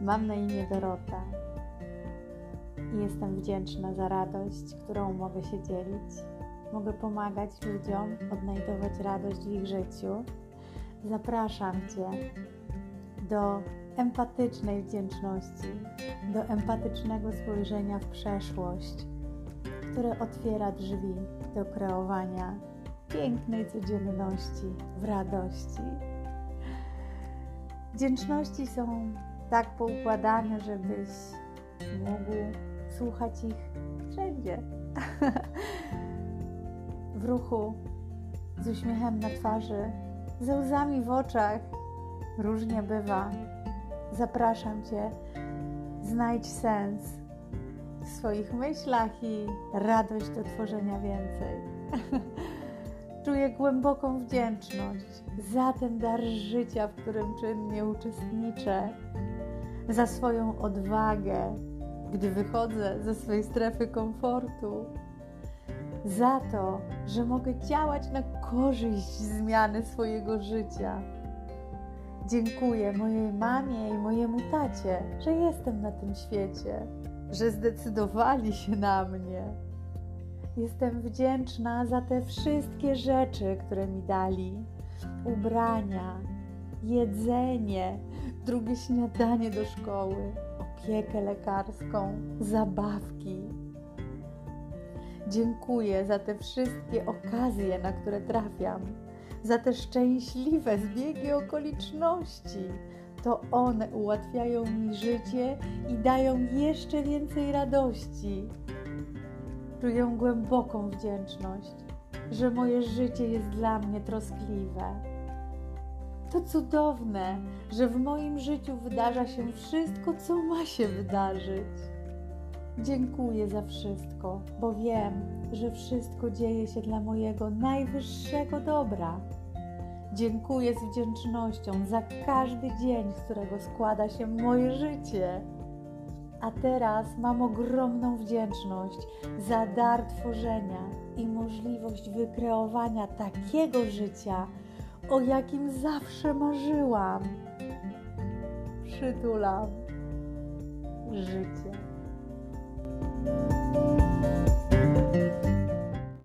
Mam na imię Dorota i jestem wdzięczna za radość, którą mogę się dzielić. Mogę pomagać ludziom odnajdować radość w ich życiu. Zapraszam Cię do empatycznej wdzięczności, do empatycznego spojrzenia w przeszłość, które otwiera drzwi do kreowania pięknej codzienności w radości. Wdzięczności są tak poukładane, żebyś mógł słuchać ich wszędzie. w ruchu, z uśmiechem na twarzy, ze łzami w oczach. Różnie bywa. Zapraszam Cię, znajdź sens w swoich myślach i radość do tworzenia więcej. Czuję głęboką wdzięczność za ten dar życia, w którym czynnie uczestniczę, za swoją odwagę, gdy wychodzę ze swojej strefy komfortu, za to, że mogę działać na korzyść zmiany swojego życia. Dziękuję mojej mamie i mojemu tacie, że jestem na tym świecie, że zdecydowali się na mnie. Jestem wdzięczna za te wszystkie rzeczy, które mi dali: ubrania, jedzenie, drugie śniadanie do szkoły, opiekę lekarską, zabawki. Dziękuję za te wszystkie okazje, na które trafiam, za te szczęśliwe zbiegi okoliczności. To one ułatwiają mi życie i dają jeszcze więcej radości. Czuję głęboką wdzięczność, że moje życie jest dla mnie troskliwe. To cudowne, że w moim życiu wydarza się wszystko, co ma się wydarzyć. Dziękuję za wszystko, bo wiem, że wszystko dzieje się dla mojego najwyższego dobra. Dziękuję z wdzięcznością za każdy dzień, z którego składa się moje życie. A teraz mam ogromną wdzięczność za dar tworzenia i możliwość wykreowania takiego życia, o jakim zawsze marzyłam. Przytulam życie.